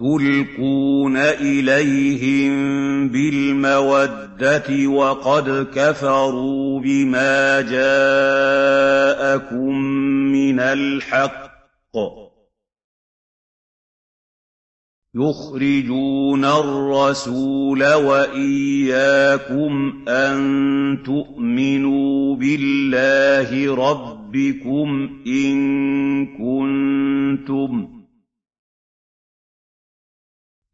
تُلْقُونَ إِلَيْهِم بِالْمَوَدَّةِ وَقَدْ كَفَرُوا بِمَا جَاءَكُم مِّنَ الْحَقِّ يُخْرِجُونَ الرَّسُولَ وَإِيَّاكُمْ أَن تُؤْمِنُوا بِاللَّهِ رَبِّكُمْ إِن كُنتُمْ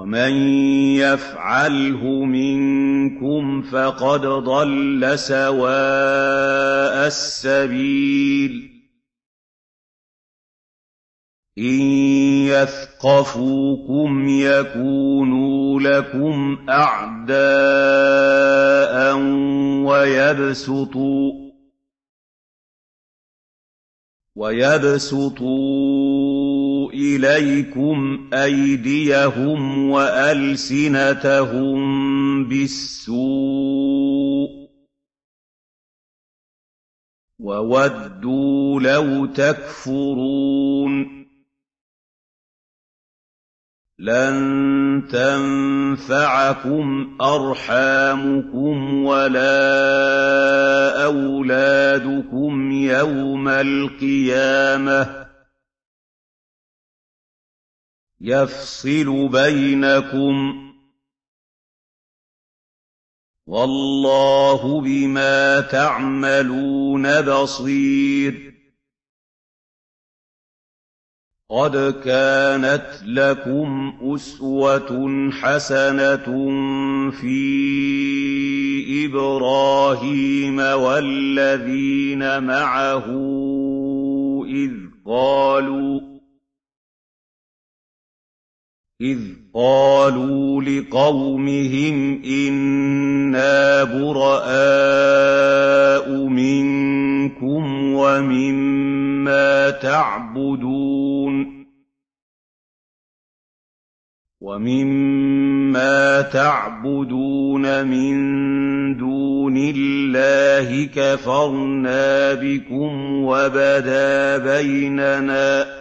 وَمَن يَفْعَلْهُ مِنكُمْ فَقَدْ ضَلَّ سَوَاءَ السَّبِيلِ. إِن يَثْقَفُوكُمْ يَكُونُوا لَكُمْ أَعْدَاءً وَيَبْسُطُوا إِلَيْكُمْ أَيْدِيَهُمْ وَأَلْسِنَتَهُم بِالسُّوءِ وَوَدُّوا لَوْ تَكْفُرُونَ لَن تَنفَعَكُمْ أَرْحَامُكُمْ وَلَا أَوْلَادُكُمْ يَوْمَ الْقِيَامَةِ ۗ يَفْصِلُ بَيْنَكُمْ ۚ. وَاللَّهُ بِمَا تَعْمَلُونَ بَصِيرٌ. قَدْ كَانَتْ لَكُمْ أُسْوَةٌ حَسَنَةٌ فِي إِبْرَاهِيمَ وَالَّذِينَ مَعَهُ إِذْ قَالُوا لِقَوْمِهِمْ إِنَّا بُرَآءُ مِنكُمْ وَمِمَّا تَعْبُدُونَ وَمِمَّا تَعْبُدُونَ مِن دُونِ اللَّهِ كَفَرْنَا بِكُمْ وَبَدَا بَيْنَنَا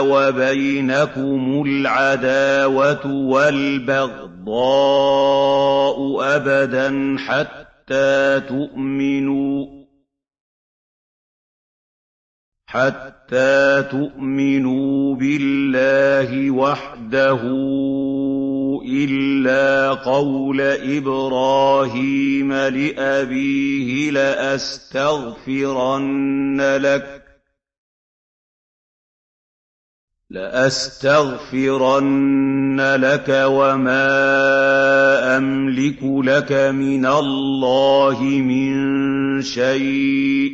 وَبَيْنَكُمُ الْعَدَاوَةُ وَالْبَغْضَاءُ أَبَدًا حَتَّىٰ تُؤْمِنُوا بِاللَّهِ وَحْدَهُ إِلَّا قَوْلَ إِبْرَاهِيمَ لِأَبِيهِ لَأَسْتَغْفِرَنَّ لَكَ وَمَا أَمْلِكُ لَكَ مِنَ اللَّهِ مِن شَيْءٍ ۖ.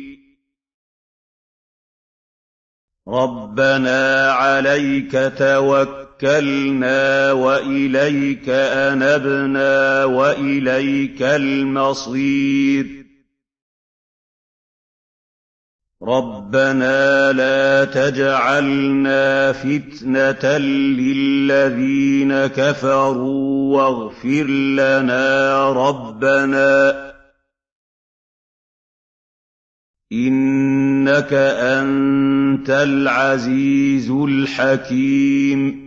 رَّبَّنَا عَلَيْكَ تَوَكَّلْنَا وَإِلَيْكَ أَنَبْنَا وَإِلَيْكَ الْمَصِيرُ. رَبَّنَا لَا تَجْعَلْنَا فِتْنَةً لِّلَّذِينَ كَفَرُوا وَاغْفِرْ لَنَا رَبَّنَا ۖ إِنَّكَ أَنتَ الْعَزِيزُ الْحَكِيمُ